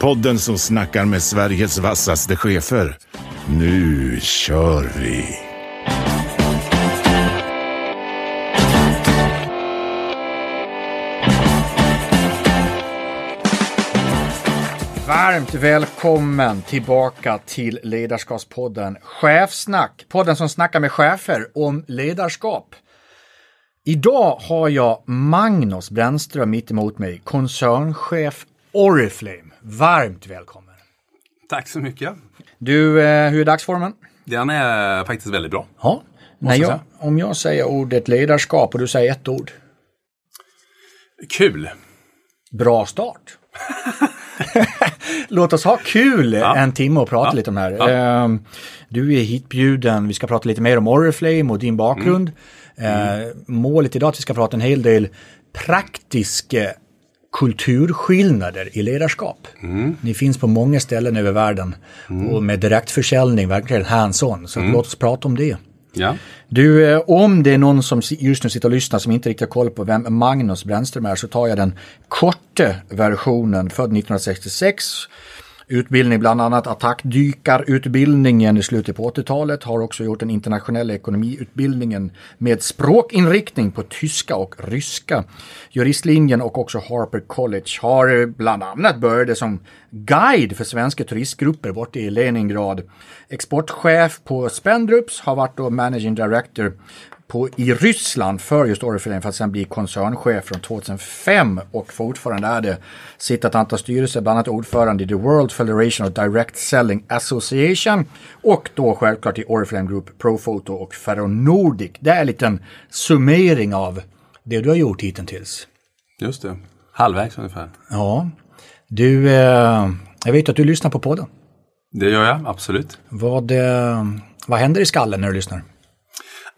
Podden som snackar med Sveriges vassaste chefer. Nu kör vi! Varmt välkommen tillbaka till Ledarskapspodden Chefsnack. Podden som snackar med chefer om ledarskap. Idag har jag Magnus Brännström mitt emot mig, koncernchef Oriflame. Varmt välkommen! Tack så mycket. Du, eh, hur är dagsformen? Den är faktiskt väldigt bra. Ja. När jag om jag säger ordet ledarskap och du säger ett ord. Kul. Bra start! Låt oss ha kul en timme och prata Ja. lite om det här. Ja. Ehm, Du är hitbjuden, vi ska prata lite mer om Oriflame och din bakgrund. Mm. Eh, Målet idag är att vi ska prata en hel del praktiska kulturskillnader i ledarskap. Mm. Ni finns på många ställen över världen och med direktförsäljning, verkligen hands-on. Så Mm. låt oss prata om det. Ja. Du, eh, om det är någon som just nu sitter och lyssnar som inte riktigt har koll på vem Magnus Brännström är så tar jag den korta versionen, född 1966. Utbildning bland annat attackdykarutbildningen i slutet på 80-talet. Har också gjort den internationella ekonomiutbildningen med språkinriktning på tyska och ryska. Juristlinjen och också Harper College. Har bland annat började som guide för svenska turistgrupper borta i Leningrad. Exportchef på Spendrups, har varit då managing director på, i Ryssland för just Oriflame för att sen bli koncernchef från 2005 och fortfarande är det. Ett antal styrelser, bland annat ordförande i The World Federation of Direct Selling Association och då självklart i Oriflame Group, Profoto och Ferronordic. Det är en liten summering av det du har gjort hittills. Just det. Halvvägs ungefär. Ja, du, eh, jag vet att du lyssnar på podden. Det gör jag, absolut. Vad, eh, vad händer i skallen när du lyssnar?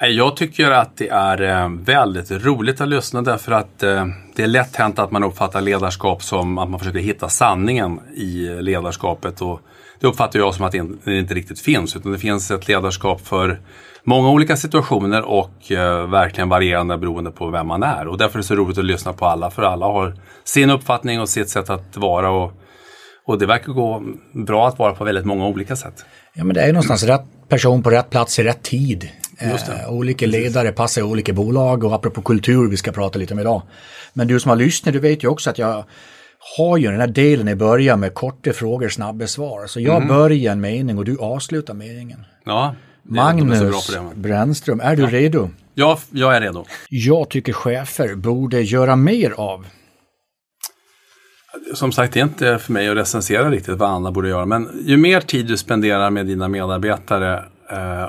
Jag tycker att det är eh, väldigt roligt att lyssna därför att eh, det är lätt hänt att man uppfattar ledarskap som att man försöker hitta sanningen i ledarskapet. Och det uppfattar jag som att det inte riktigt finns utan det finns ett ledarskap för många olika situationer och eh, verkligen varierande beroende på vem man är. Och därför är det så roligt att lyssna på alla för alla har sin uppfattning och sitt sätt att vara. Och, och det verkar gå bra att vara på väldigt många olika sätt. Ja, men det är ju någonstans rätt person på rätt plats i rätt tid. Eh, olika ledare passar i olika bolag och apropå kultur vi ska prata lite om idag. Men du som har lyssnat, du vet ju också att jag har ju den här delen i början med korta frågor, snabba svar. Så jag börjar en mening och du avslutar meningen. Ja, är- är Magnus det. Brännström, är du redo? Ja, jag är redo. Jag tycker chefer borde göra mer av. Som sagt, det är inte för mig att recensera riktigt vad andra borde göra. Men ju mer tid du spenderar med dina medarbetare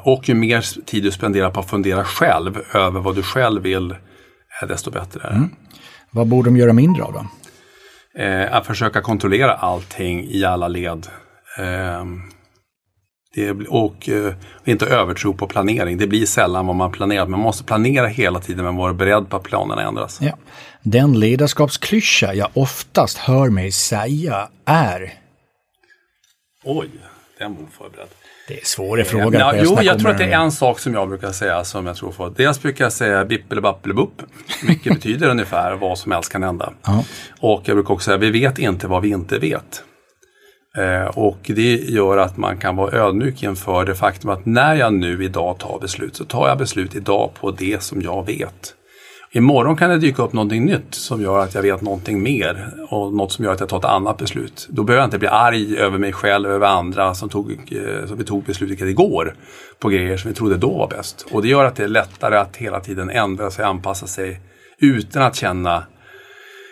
och ju mer tid du spenderar på att fundera själv över vad du själv vill, eh, desto bättre är det. Vad borde de göra mindre av då? Eh, att försöka kontrollera allting i alla led. Eh, blir- och eh, inte övertro på planering. Det blir sällan vad man planerat. Man måste planera hela tiden men vara beredd på att planerna ändras. Ja. Den ledarskapsklyscha jag oftast hör mig säga är Oj, den var oförberedd. Det är svåra frågor. Ja, jo, jag tror att det är en sak som jag brukar säga som jag tror får. Dels brukar jag säga bippelibappelibupp. Mycket betyder ungefär vad som helst kan hända. Ja. Och jag brukar också säga vi vet inte vad vi inte vet. Eh, och det gör att man kan vara ödmjuk inför det faktum att när jag nu idag tar beslut så tar jag beslut idag på det som jag vet. Imorgon kan det dyka upp någonting nytt som gör att jag vet någonting mer och något som gör att jag tar ett annat beslut. Då behöver jag inte bli arg över mig själv, över andra som, tog, eh, som vi tog beslutet igår på grejer som vi trodde då var bäst. Och det gör att det är lättare att hela tiden ändra sig, anpassa sig utan att känna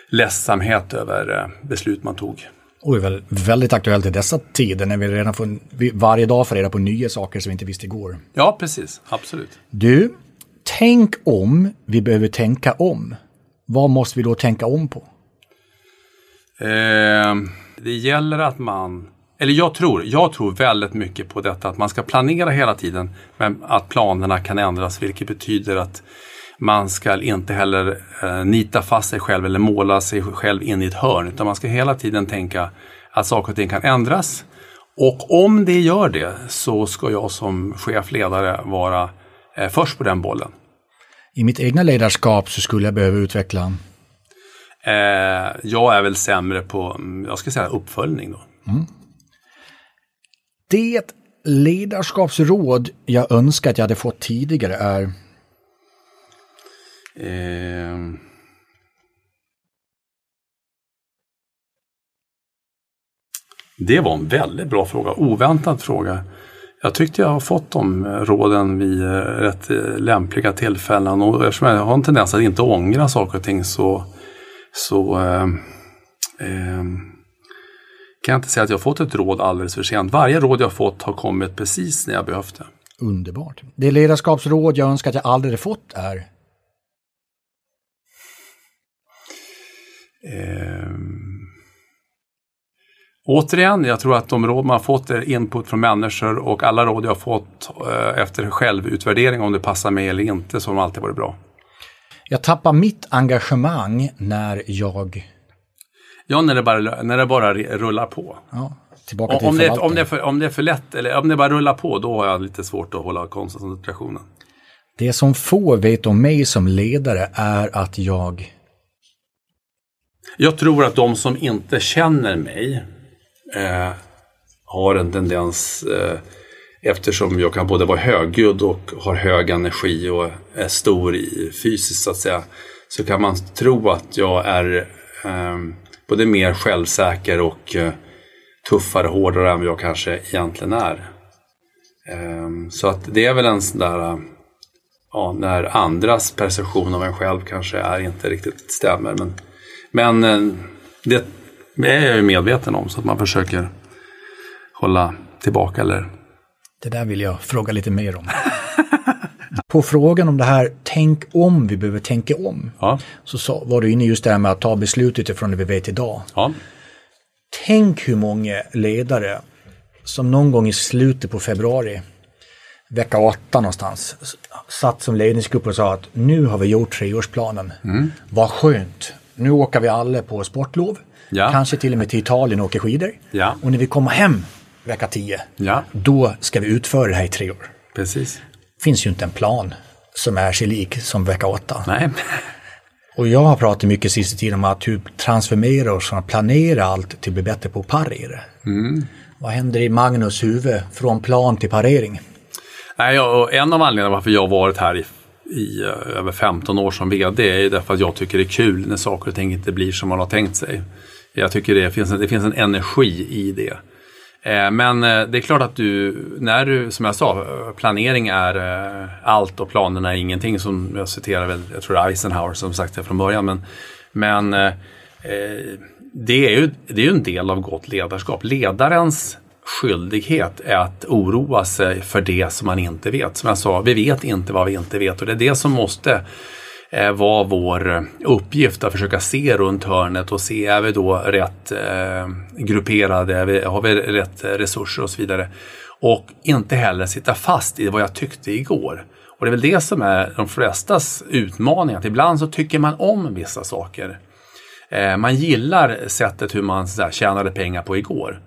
ledsamhet över eh, beslut man tog. Och är väl väldigt aktuellt i dessa tider när vi redan får, varje dag får reda på nya saker som vi inte visste igår. Ja, precis. Absolut. Du, tänk om vi behöver tänka om. Vad måste vi då tänka om på? Eh, Det gäller att man, eller jag tror, jag tror väldigt mycket på detta att man ska planera hela tiden men att planerna kan ändras vilket betyder att man ska inte heller eh, nita fast sig själv eller måla sig själv in i ett hörn utan man ska hela tiden tänka att saker och ting kan ändras. Och om det gör det så ska jag som chefledare vara eh, först på den bollen. I mitt egna ledarskap så skulle jag behöva utveckla? Eh, jag är väl sämre på, mm, jag ska säga uppföljning då. Mm. Det ledarskapsråd jag önskar att jag hade fått tidigare är? Eh... Det var en väldigt bra fråga, oväntad fråga. Jag tyckte jag har fått de råden vid eh, rätt eh, lämpliga tillfällen och eftersom jag har en tendens att inte ångra saker och ting så, så eh, eh, kan jag inte säga att jag har fått ett råd alldeles för sent. Varje råd jag fått har kommit precis när jag behövt det. Underbart. Det ledarskapsråd jag önskar att jag aldrig fått är? Eh, Återigen, jag tror att de råd man har fått är input från människor och alla råd jag har fått eh, efter självutvärdering om det passar mig eller inte så har de alltid varit bra. Jag tappar mitt engagemang när jag... Ja, när det bara, när det bara rullar på. Ja, tillbaka till om, det, om, det är för, om det är för lätt eller om det bara rullar på, då har jag lite svårt att hålla koncentrationen. Det som få vet om mig som ledare är att jag... Jag tror att de som inte känner mig eh, har en tendens eh, eftersom jag kan både vara högljudd och har hög energi och är stor i fysiskt så att säga. Så kan man tro att jag är eh, både mer självsäker och eh, tuffare, hårdare än vad jag kanske egentligen är. Ehm, så att det är väl en sån där, eh, ja, när andras perception av en själv kanske är inte riktigt stämmer. Men, men eh, det är jag ju medveten om så att man försöker hålla tillbaka eller... Det där vill jag fråga lite mer om. På frågan om det här, tänk om vi behöver tänka om. Ja. Så var du inne just det här med att ta beslut utifrån det vi vet idag. Ja. Tänk hur många ledare som någon gång i slutet på februari, vecka 8 någonstans, satt som ledningsgrupp och sa att nu har vi gjort treårsplanen. Mm. Vad skönt. Nu åker vi alla på sportlov. Ja. Kanske till och med till Italien och åker skidor. Ja. Och när vi kommer hem vecka 10, ja. då ska vi utföra det här i tre år. Precis. finns ju inte en plan som är sig lik som vecka 8. Nej. Och jag har pratat mycket sista tiden om att hur transformera oss från att planera allt till att bli bättre på att parera. Mm. Vad händer i Magnus huvud från plan till parering? Nej, jag, en av anledningarna varför jag har varit här i, i uh, över 15 år som VD är ju därför att jag tycker det är kul när saker och ting inte blir som man har tänkt sig. Jag tycker det finns en, det finns en energi i det. Eh, men eh, det är klart att du, när du, som jag sa, planering är eh, allt och planerna är ingenting som jag citerar väl, jag tror det är Eisenhower som sagt det från början. Men, men det är ju det är ju en del av gott ledarskap. Ledarens skyldighet är att oroa sig för det som man inte vet. Som jag sa, vi vet inte vad vi inte vet och det är det som måste Eh, var vår eh, uppgift att försöka se runt hörnet och se, är vi då rätt eh, grupperade, vi, har vi rätt resurser och så vidare. Och inte heller sitta fast i vad jag tyckte igår. Och det är väl det som är de flestas utmaning, att ibland så tycker man om vissa saker. Eh, man gillar sättet hur man så här, tjänade pengar på igår.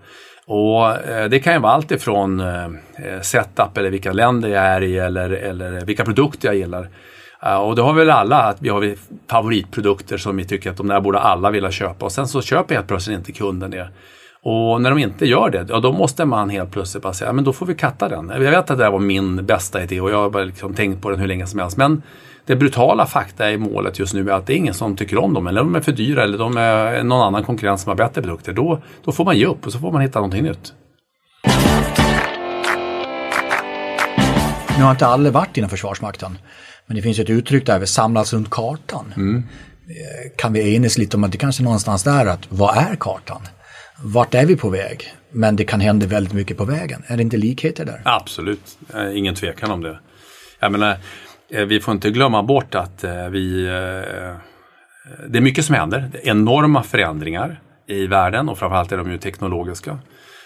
Och eh, det kan ju vara allt ifrån eh, setup eller vilka länder jag är i eller, eller vilka produkter jag gillar. Eh, och det har väl alla att vi har favoritprodukter som vi tycker att de där borde alla vilja köpa och sen så köper helt plötsligt inte kunden det. Och när de inte gör det, ja, då måste man helt plötsligt bara säga, men då får vi katta den. Jag vet att det där var min bästa idé och jag har bara liksom tänkt på den hur länge som helst. Men det brutala fakta i målet just nu är att det är ingen som tycker om dem. Eller de är för dyra eller de är någon annan konkurrent som har bättre produkter. Då, då får man ge upp och så får man hitta någonting nytt. Nu har inte alla varit inom Försvarsmakten. Men det finns ett uttryck där, vi samlas runt kartan. Mm. Eh, kan vi enas lite om att det kanske är någonstans där att vad är kartan? Vart är vi på väg? Men det kan hända väldigt mycket på vägen. Är det inte likheter där? Absolut, ingen tvekan om det. Jag menar, eh, vi får inte glömma bort att eh, vi... Det är mycket som händer, enorma förändringar. i världen och framförallt är de ju teknologiska.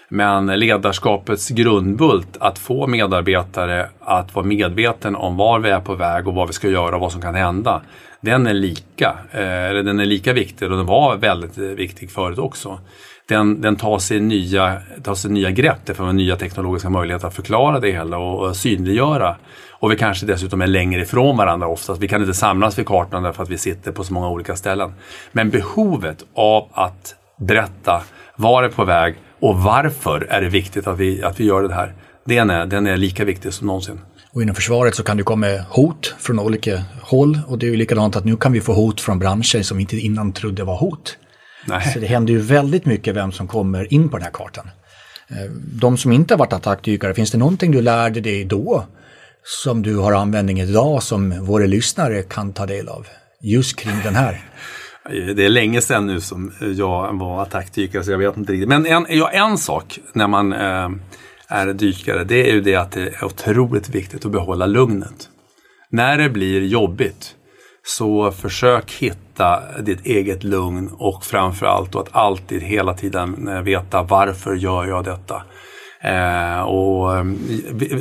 Men ledarskapets grundbult, att få medarbetare att vara medveten om var vi är på väg och vad vi ska göra och vad som kan hända. Den är lika, eh, eller den är lika viktig och den var väldigt viktig förut också. Den, den tar, sig nya, tar sig nya grepp, det får nya teknologiska möjligheter att förklara det hela och, och synliggöra. Och vi kanske dessutom är längre ifrån varandra oftast. Vi kan inte samlas vid kartan därför att vi sitter på så många olika ställen. Men behovet av att berätta var är på väg och varför är det viktigt att vi, att vi gör det här. Den är, den är lika viktig som någonsin. Och inom försvaret så kan det komma hot från olika håll och det är ju likadant att nu kan vi få hot från branscher som vi inte innan trodde var hot. Nej. Så det händer ju väldigt mycket vem som kommer in på den här kartan. Eh, de som inte har varit attackdykare, finns det någonting du lärde dig då som du har användning idag som våra lyssnare kan ta del av? Just kring den här. Det är länge sedan nu som jag var attackdykare så jag vet inte riktigt. Men en, ja, en sak när man eh, är dykare det är ju det att det är otroligt viktigt att behålla lugnet. När det blir jobbigt så försök hitta ditt eget lugn och framförallt att alltid hela tiden eh, veta varför gör jag detta. Eh, och eh,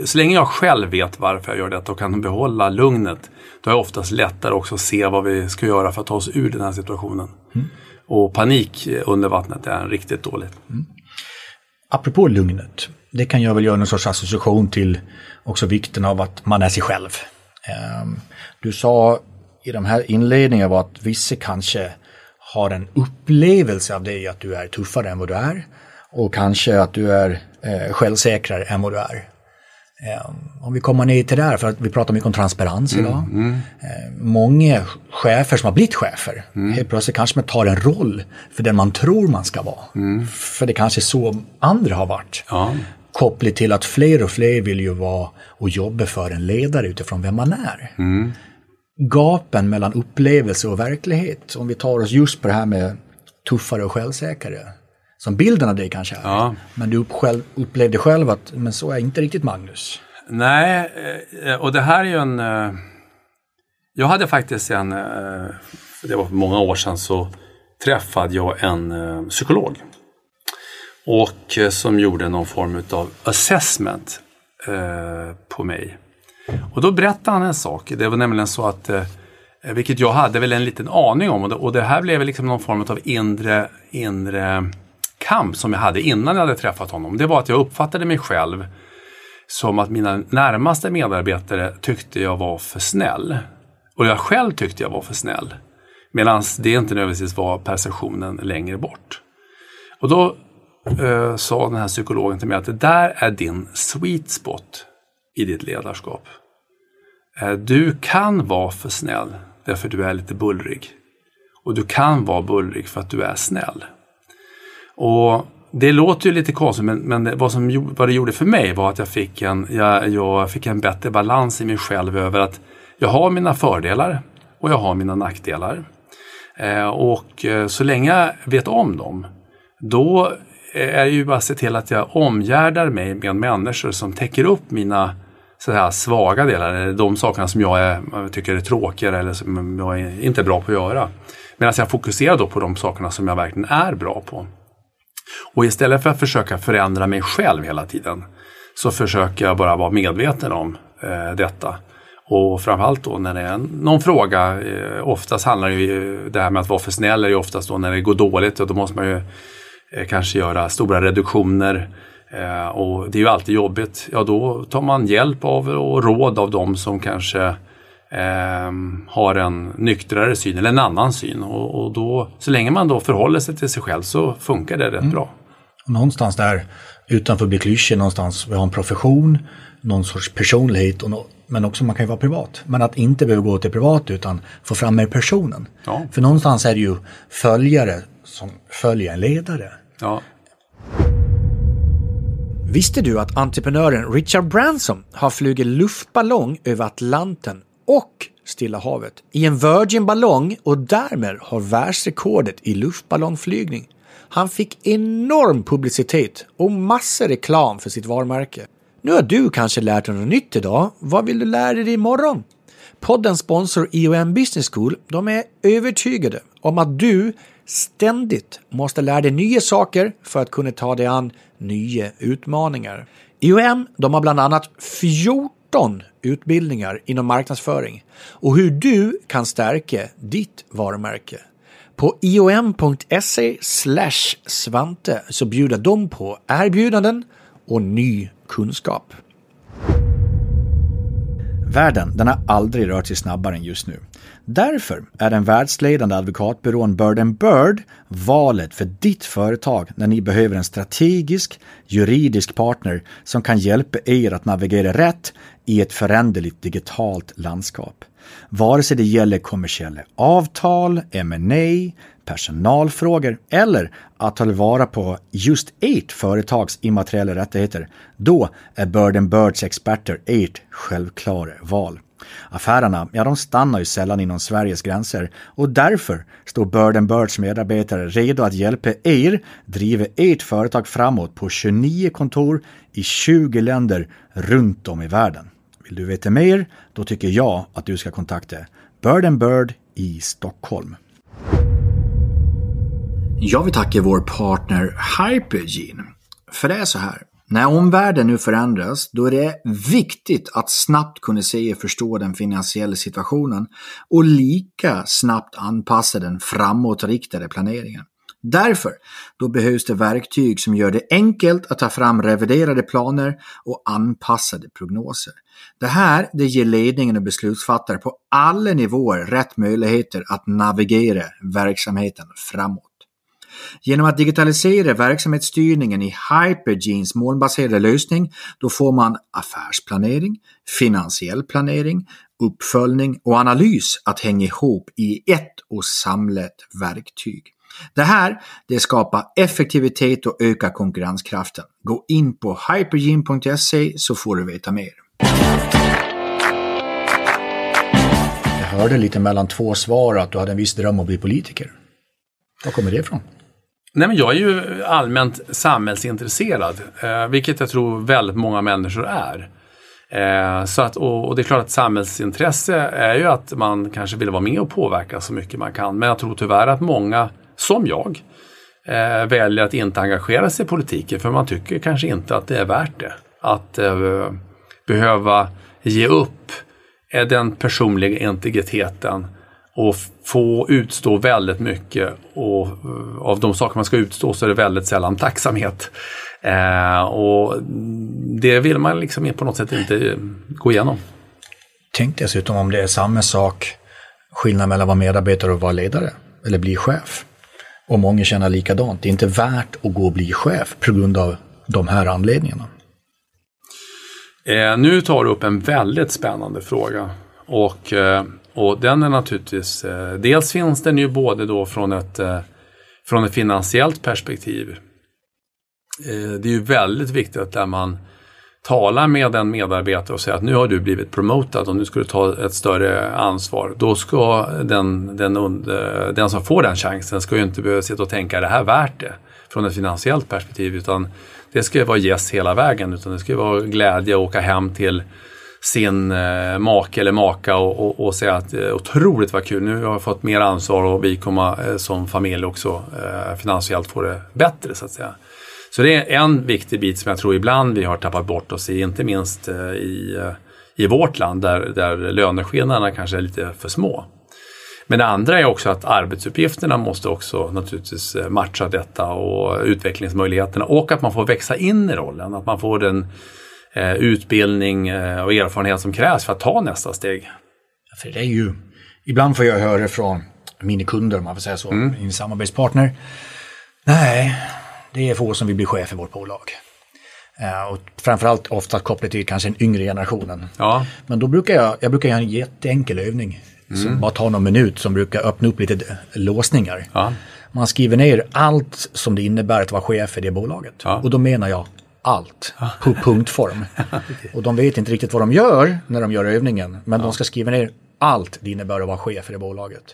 så länge jag själv vet varför jag gör detta och kan behålla lugnet, då är det oftast lättare också att se vad vi ska göra för att ta oss ur den här situationen. Mm. Och panik under vattnet är riktigt dåligt. Mm. Apropå lugnet, det kan jag väl göra någon sorts association till också vikten av att man är sig själv. Um, du sa i de här inledningarna var att vissa kanske har en upplevelse av dig att du är tuffare än vad du är och kanske att du är eh, självsäkrare än vad du är. Eh, om vi kommer ner till det här, för att vi pratar mycket om transparens mm, idag. Mm. Eh, många chefer som har blivit chefer, mm. helt plötsligt kanske man tar en roll för den man tror man ska vara. Mm. För det kanske är så andra har varit. Ja. Kopplat till att fler och fler vill ju vara och jobba för en ledare utifrån vem man är. Mm. Gapen mellan upplevelse och verklighet, om vi tar oss just på det här med tuffare och självsäkrare som bilden av dig kanske är. Ja. Men du själv, upplevde själv att men så är inte riktigt Magnus. Nej, eh, och det här är ju en... Eh, jag hade faktiskt en, eh, det var för många år sedan, så träffade jag en psykolog. Och som gjorde någon form av assessment på mig. Och då berättade han en sak. Det var nämligen så att, vilket jag hade väl en liten aning om, och det här blev liksom någon form av inre, inre kamp som jag hade innan jag hade träffat honom, det var att jag uppfattade mig själv som att mina närmaste medarbetare tyckte jag var för snäll. Och jag själv tyckte jag var för snäll. Medan det inte nödvändigtvis var perceptionen längre bort. Och då eh, sa den här psykologen till mig att det där är din sweet spot i ditt ledarskap. Eh, du kan vara för snäll därför du är lite bullrig. Och du kan vara bullrig för att du är snäll. Och det låter ju lite konstigt men, men vad, som, vad det gjorde för mig var att jag fick, en, jag, jag fick en bättre balans i mig själv över att jag har mina fördelar och jag har mina nackdelar. Eh, och eh, så länge jag vet om dem, då eh, är det ju bara att se till att jag omgärdar mig med människor som täcker upp mina så här, svaga delar, eller de sakerna som jag är, eh, tycker är tråkigare eller som jag är inte är bra på att göra. Medan jag fokuserar då på de sakerna som jag verkligen är bra på. Och istället för att försöka förändra mig själv hela tiden så försöker jag bara vara medveten om eh, detta. Och framförallt då när det är någon fråga, eh, oftast handlar ju det här med att vara för snäll är ju oftast då när det går dåligt och då måste man ju eh, kanske göra stora reduktioner. Eh, och det är ju alltid jobbigt. Ja, då tar man hjälp av och råd av dem som kanske eh, har en nyktrare syn eller en annan syn. Och, och, då, så länge man då förhåller sig till sig själv så funkar det rätt mm. bra någonstans där, utanför att bli klyschig någonstans, vi har en profession, någon sorts personlighet, och no men också man kan ju vara privat. Men att inte behöva gå till privat utan få fram med personen. Ja. För någonstans är det ju följare som följer en ledare. Ja. Visste du att entreprenören Richard Branson har flugit luftballong över Atlanten och Stilla havet i en Virgin-ballong och därmed har världsrekordet i luftballongflygning. Han fick enorm publicitet och massor reklam för sitt varumärke. Nu har du kanske lärt dig något nytt idag. Vad vill du lära dig imorgon? Poddens sponsor IOM Business School de är övertygade om att du ständigt måste lära dig nya saker för att kunna ta dig an nya utmaningar. IOM de har bland annat 14 utbildningar inom marknadsföring och hur du kan stärka ditt varumärke. På iom.se svante så bjuder de på erbjudanden och ny kunskap. Världen den har aldrig rört sig snabbare än just nu. Därför är den världsledande advokatbyrån Bird Bird valet för ditt företag när ni behöver en strategisk juridisk partner som kan hjälpa er att navigera rätt i ett föränderligt digitalt landskap. Vare sig det gäller kommersiella avtal, M&A, personalfrågor eller att ta tillvara på just ert företags immateriella rättigheter, då är Bird Birds experter ert självklara val. Affärerna, ja de stannar ju sällan inom Sveriges gränser och därför står Bird Birds medarbetare redo att hjälpa er driva ert företag framåt på 29 kontor i 20 länder runt om i världen. Vill du veta mer? Då tycker jag att du ska kontakta Bird and Bird i Stockholm. Jag vill tacka vår partner Hypergene. För det är så här. När omvärlden nu förändras, då är det viktigt att snabbt kunna se och förstå den finansiella situationen och lika snabbt anpassa den framåtriktade planeringen. Därför då behövs det verktyg som gör det enkelt att ta fram reviderade planer och anpassade prognoser. Det här det ger ledningen och beslutsfattare på alla nivåer rätt möjligheter att navigera verksamheten framåt. Genom att digitalisera verksamhetsstyrningen i Hypergenes molnbaserade lösning då får man affärsplanering, finansiell planering, uppföljning och analys att hänga ihop i ett och samlat verktyg. Det här det skapar effektivitet och ökar konkurrenskraften. Gå in på hypergene.se så får du veta mer. Jag hörde lite mellan två svar att du hade en viss dröm att bli politiker. Var kommer det ifrån? Nej, men jag är ju allmänt samhällsintresserad, eh, vilket jag tror väldigt många människor är. Eh, så att, och, och, det är klart att samhällsintresse är ju att man kanske vill vara med och påverka så mycket man kan. Men jag tror tyvärr att många, som jag, eh, väljer att inte engagera sig i politiken för man tycker kanske inte att det är värt det. Att eh, behöva ge upp eh, den personliga integriteten och få utstå väldigt mycket och eh, av de saker man ska utstå så är det väldigt sällan tacksamhet. Eh, och det vill man liksom på något sätt inte eh, gå igenom. Tänk dessutom om det är samma sak, skillnad mellan att vara medarbetare och vara ledare eller bli chef. Och många känner likadant, det är inte värt att gå och bli chef på grund av de här anledningarna. Eh, nu tar du upp en väldigt spännande fråga. Och eh, och den är naturligtvis, eh, dels finns den ju både då från ett, eh, från ett finansiellt perspektiv. Eh, det är ju väldigt viktigt där man talar med en medarbetare och säger att nu har du blivit promotad och nu ska du ta ett större ansvar. Då ska den, den, den som får den chansen ska ju inte behöva sitta och tänka är det här värt det? Från ett finansiellt perspektiv utan det ska ju vara yes hela vägen utan det ska ju vara glädje att åka hem till sin eh, make eller maka och, och, och säga att eh, otroligt vad kul, nu har jag fått mer ansvar och vi kommer eh, som familj också eh, finansiellt få det bättre så att säga. Så det är en viktig bit som jag tror ibland vi har tappat bort oss i, inte minst eh, i, eh, i vårt land där, där löneskillnaderna kanske är lite för små. Men det andra är också att arbetsuppgifterna måste också naturligtvis eh, matcha detta och utvecklingsmöjligheterna och att man får växa in i rollen, att man får den utbildning och erfarenhet som krävs för att ta nästa steg. För det är ju, ibland får jag höra från mina kunder, om man får säga så, mm. min samarbetspartner. Nej, det är få som vill bli chef i vårt bolag. Uh, och framförallt ofta kopplat till kanske den yngre generationen. Ja. Men då brukar jag, jag brukar göra en jätteenkel övning. Mm. Som bara tar någon minut som brukar öppna upp lite låsningar. Ja. Man skriver ner allt som det innebär att vara chef i det bolaget. Ja. Och då menar jag allt på punktform. Och de vet inte riktigt vad de gör när de gör övningen, men de ska skriva ner allt det innebär att vara chef i det bolaget.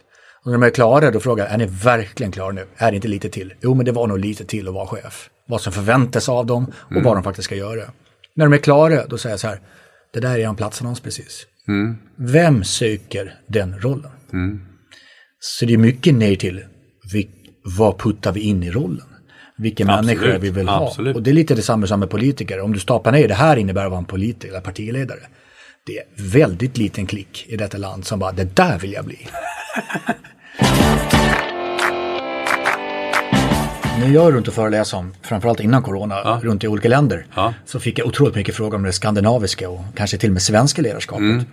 Och när de är klara då frågar jag, är ni verkligen klara nu? Är det inte lite till? Jo, men det var nog lite till att vara chef. Vad som förväntas av dem och mm. vad de faktiskt ska göra. När de är klara, då säger jag så här, det där är en platsannons precis. Mm. Vem söker den rollen? Mm. Så det är mycket ner till vad puttar vi in i rollen? Vilken Absolut, människa vi vill ha. absolut. Och det är lite detsamma som med politiker. Om du staplar ner det här innebär att vara en politiker eller partiledare. Det är väldigt liten klick i detta land som bara det där vill jag bli. När jag är runt och föreläser om, framförallt innan corona, runt i olika länder, Ja. så fick jag otroligt mycket frågor om det skandinaviska och kanske till och med svenska ledarskapet.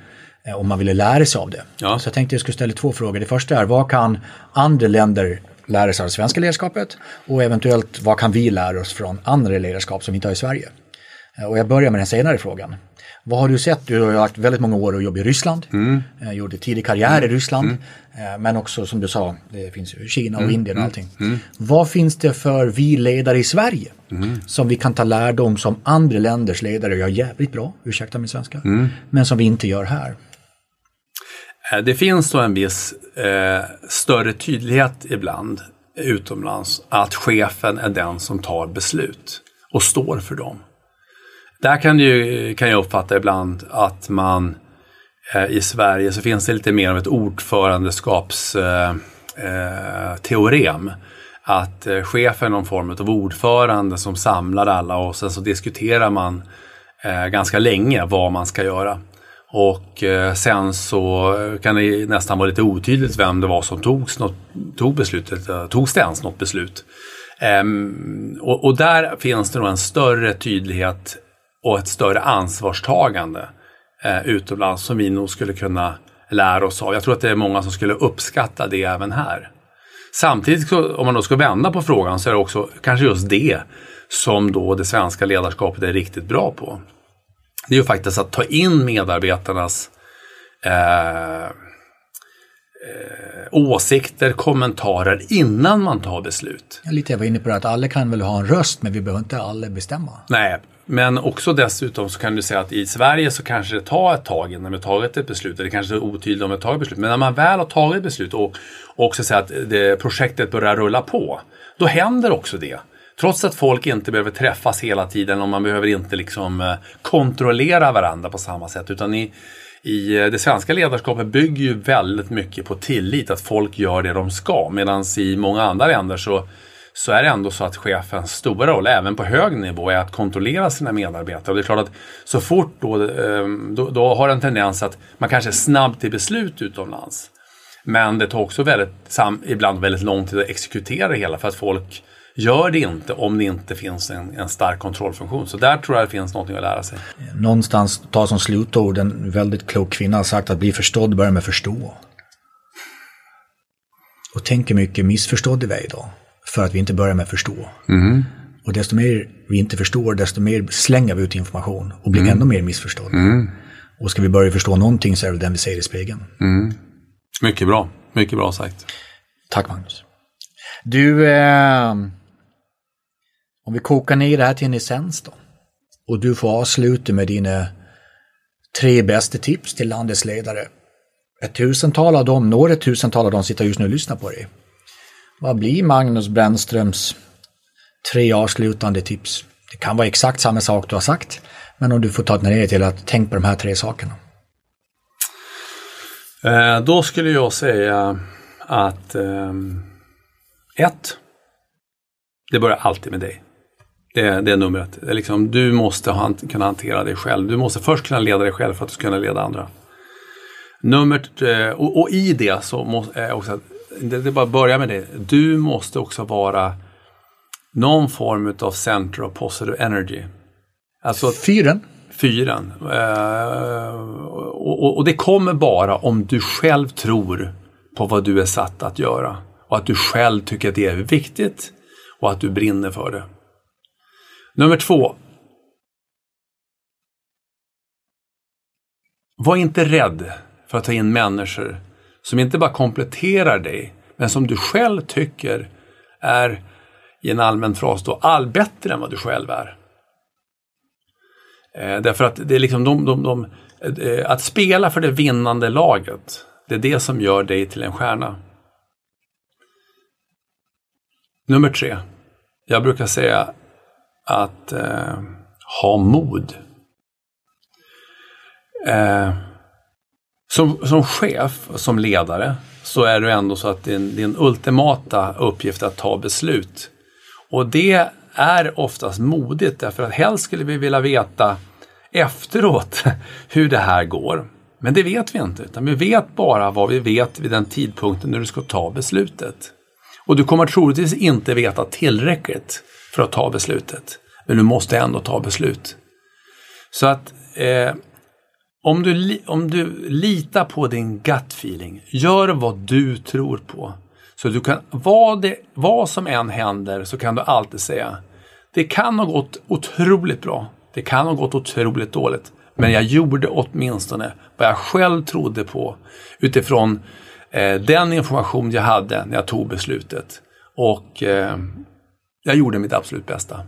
Eh, Om man ville lära sig av det. Mm. Ja. Så jag tänkte jag skulle ställa två frågor. Det första är, vad kan andra länder lära sig av det svenska ledarskapet? Och eventuellt, vad kan vi lära oss från andra ledarskap som vi inte har i Sverige? Eh, Och jag börjar med den senare frågan. Vad har du sett? Du har haft väldigt många år och jobb i Ryssland. Mm. Eh, Gjorde tidig karriär i Ryssland. Eh, Men också som du sa, det finns ju Kina Mm. och Indien och allting. Vad finns det för vi ledare i Sverige? Mm. Som vi kan ta lärdom som andra länders ledare gör jävligt bra, ursäkta min svenska. Mm. Men som vi inte gör här. Eh, Det finns då en viss eh, större tydlighet ibland utomlands att chefen är den som tar beslut och står för dem. Där kan, ju, kan jag uppfatta ibland att man eh, i Sverige så finns det lite mer av ett ordförandeskapsteorem. Eh, eh att eh, chefen är någon form av ordförande som samlar alla och sen så diskuterar man eh, ganska länge vad man ska göra. Och eh, sen så kan det nästan vara lite otydligt vem det var som togs något, tog beslutet, eh, togs det ens något beslut. Ehm, och, och där finns det nog en större tydlighet och ett större ansvarstagande eh, utomlands som vi nog skulle kunna lära oss av. Jag tror att det är många som skulle uppskatta det även här. Samtidigt, om man då ska vända på frågan, så är det också kanske just det som då det svenska ledarskapet är riktigt bra på. Det är ju faktiskt att ta in medarbetarnas eh, eh, åsikter, kommentarer innan man tar beslut. Jag lite jag var inne på det att alla kan väl ha en röst men vi behöver inte alla bestämma. Nej, men också dessutom så kan du säga att i Sverige så kanske det tar ett tag innan vi har tagit ett beslut. Eller kanske det är otydligt om vi har tagit ett beslut. Men när man väl har tagit ett beslut och också säger att det, projektet börjar rulla på. Då händer också det. Trots att folk inte behöver träffas hela tiden och man behöver inte liksom eh, kontrollera varandra på samma sätt. Utan i, i eh, det svenska ledarskapet bygger ju väldigt mycket på tillit, att folk gör det de ska. Medan i många andra länder så så är det ändå så att chefens stora roll, även på hög nivå, är att kontrollera sina medarbetare. Och det är klart att så fort då, ehm, då, då har en tendens att man kanske är snabb till beslut utomlands. Men det tar också väldigt, ibland väldigt lång tid att exekutera det hela för att folk gör det inte om det inte finns en, en stark kontrollfunktion. Så där tror jag det finns någonting att lära sig. Någonstans ta som slutord, en väldigt klok kvinna har sagt att bli förstådd börjar med förstå. Och tänker mycket missförstådd vi väg idag. För att vi inte börjar med förstå. Och desto mer vi inte förstår, desto mer slänger vi ut information och blir ännu mer missförstådda. Och ska vi börja förstå någonting så är det den vi ser i spegeln. Mycket bra. Mycket bra sagt. Tack Magnus. Du, eh, om vi kokar ner det här till en essens då. Och du får avsluta med dina tre bästa tips till landets ledare. Ett tusental av dem, några tusental av dem sitter just nu och lyssnar på dig. Vad blir Magnus Brännströms tre avslutande tips? Det kan vara exakt samma sak du har sagt, men om du får ta det ner till att tänk på de här tre sakerna. Eh, då skulle jag säga att eh, ett, det börjar alltid med dig. Det, är- det är numret. Det är liksom, du måste han, kunna hantera dig själv. Du måste först kunna leda dig själv för att du ska kunna leda andra. Nummer, eh, och, och i det så måste eh, är också, att- det, det bara börja med det. Du måste också vara någon form av center of positive energy. Alltså Fyren, fyren. Eh, och, och, och det kommer bara om du själv tror på vad du är satt att göra. Och att du själv tycker att det är viktigt och att du brinner för det. Nummer två. Var inte rädd för att ta in människor som inte bara kompletterar dig, men som du själv tycker är, i en allmän fras då, all bättre än vad du själv är. Eh, därför att det är liksom de, de, de, eh, att spela för det vinnande laget, det är det som gör dig till en stjärna. Nummer tre. Jag brukar säga att eh, ha mod. Eh, som, som chef, som ledare, så är det ändå så att din, din ultimata uppgift är att ta beslut. Och det är oftast modigt därför att helst skulle vi vilja veta efteråt hur det här går. Men det vet vi inte, utan vi vet bara vad vi vet vid den tidpunkten när du ska ta beslutet. Och du kommer troligtvis inte veta tillräckligt för att ta beslutet. Men du måste ändå ta beslut. Så att eh, om, du, om du litar på din gut feeling, gör vad du tror på. Så du kan, vad, det, vad som än händer så kan du alltid säga, det kan ha gått otroligt bra. Det kan ha gått otroligt dåligt. Men jag gjorde åtminstone vad jag själv trodde på utifrån eh, den information jag hade när jag tog beslutet. Och eh, jag gjorde mitt absolut bästa.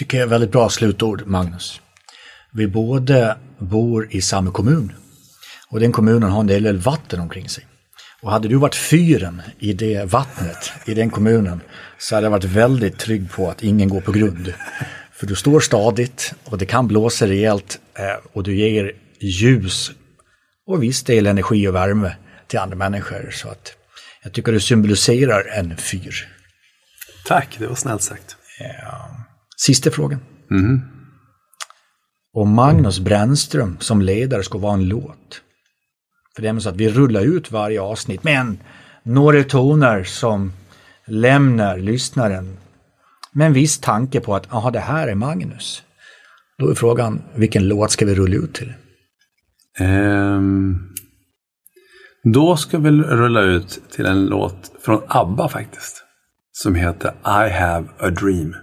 Tycker jag är väldigt bra slutord, Magnus. Vi båda bor i samma kommun och den kommunen har en del vatten omkring sig. Och hade du varit fyren i det vattnet, i den kommunen, så hade jag varit väldigt trygg på att ingen går på grund. För du står stadigt och det kan blåsa rejält eh, och du ger ljus och viss del energi och värme till andra människor. Så att jag tycker du symboliserar en fyr. Tack, det var snällt sagt. Sista frågan. Mm. Om Magnus Brännström som ledare ska vara en låt. För det är så att vi rullar ut varje avsnitt men några toner som lämnar lyssnaren med en viss tanke på att aha, det här är Magnus. Då är frågan, vilken låt ska vi rulla ut till? Um, då ska vi rulla ut till en låt från ABBA faktiskt. Som heter I have a dream.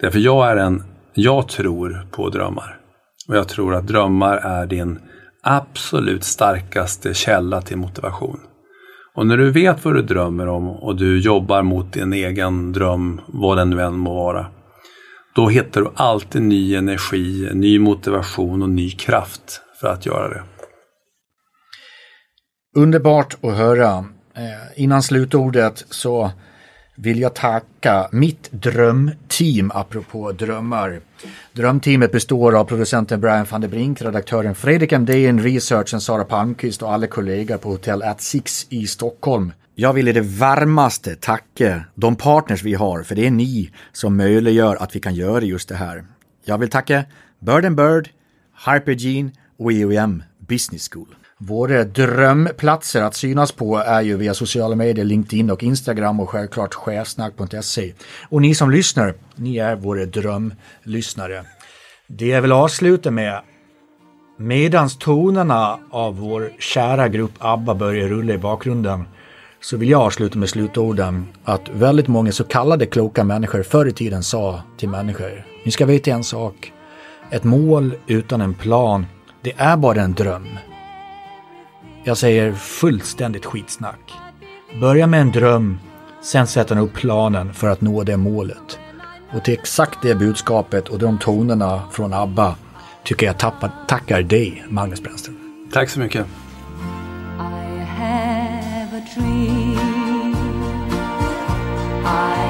Därför jag är en, jag tror på drömmar. Och jag tror att drömmar är din absolut starkaste källa till motivation. Och när du vet vad du drömmer om och du jobbar mot din egen dröm, vad den nu än må vara, då hittar du alltid ny energi, ny motivation och ny kraft för att göra det. Underbart att höra. Eh, innan slutordet så vill jag tacka mitt drömteam, apropå drömmar. Drömteamet består av producenten Brian van der Brink, redaktören Fredrik Endén, researchen Sara Palmqvist och alla kollegor på Hotel at Six i Stockholm. Jag vill i det varmaste tacka de partners vi har, för det är ni som möjliggör att vi kan göra just det här. Jag vill tacka Bird and Bird, Hypergene och EOM Business School. Våra drömplatser att synas på är ju via sociala medier, LinkedIn och Instagram och självklart chefsnack.se. Och ni som lyssnar, ni är våra drömlyssnare. Det jag vill avsluta med Medans tonerna av vår kära grupp ABBA börjar rulla i bakgrunden så vill jag avsluta med slutorden att väldigt många så kallade kloka människor förr i tiden sa till människor, ni ska veta en sak, ett mål utan en plan, det är bara en dröm. Jag säger fullständigt skitsnack. Börja med en dröm, sen sätter han upp planen för att nå det målet. Och till exakt det budskapet och de tonerna från ABBA tycker jag tappar, tackar dig, Magnus Brännström. Tack så mycket. I have a dream. I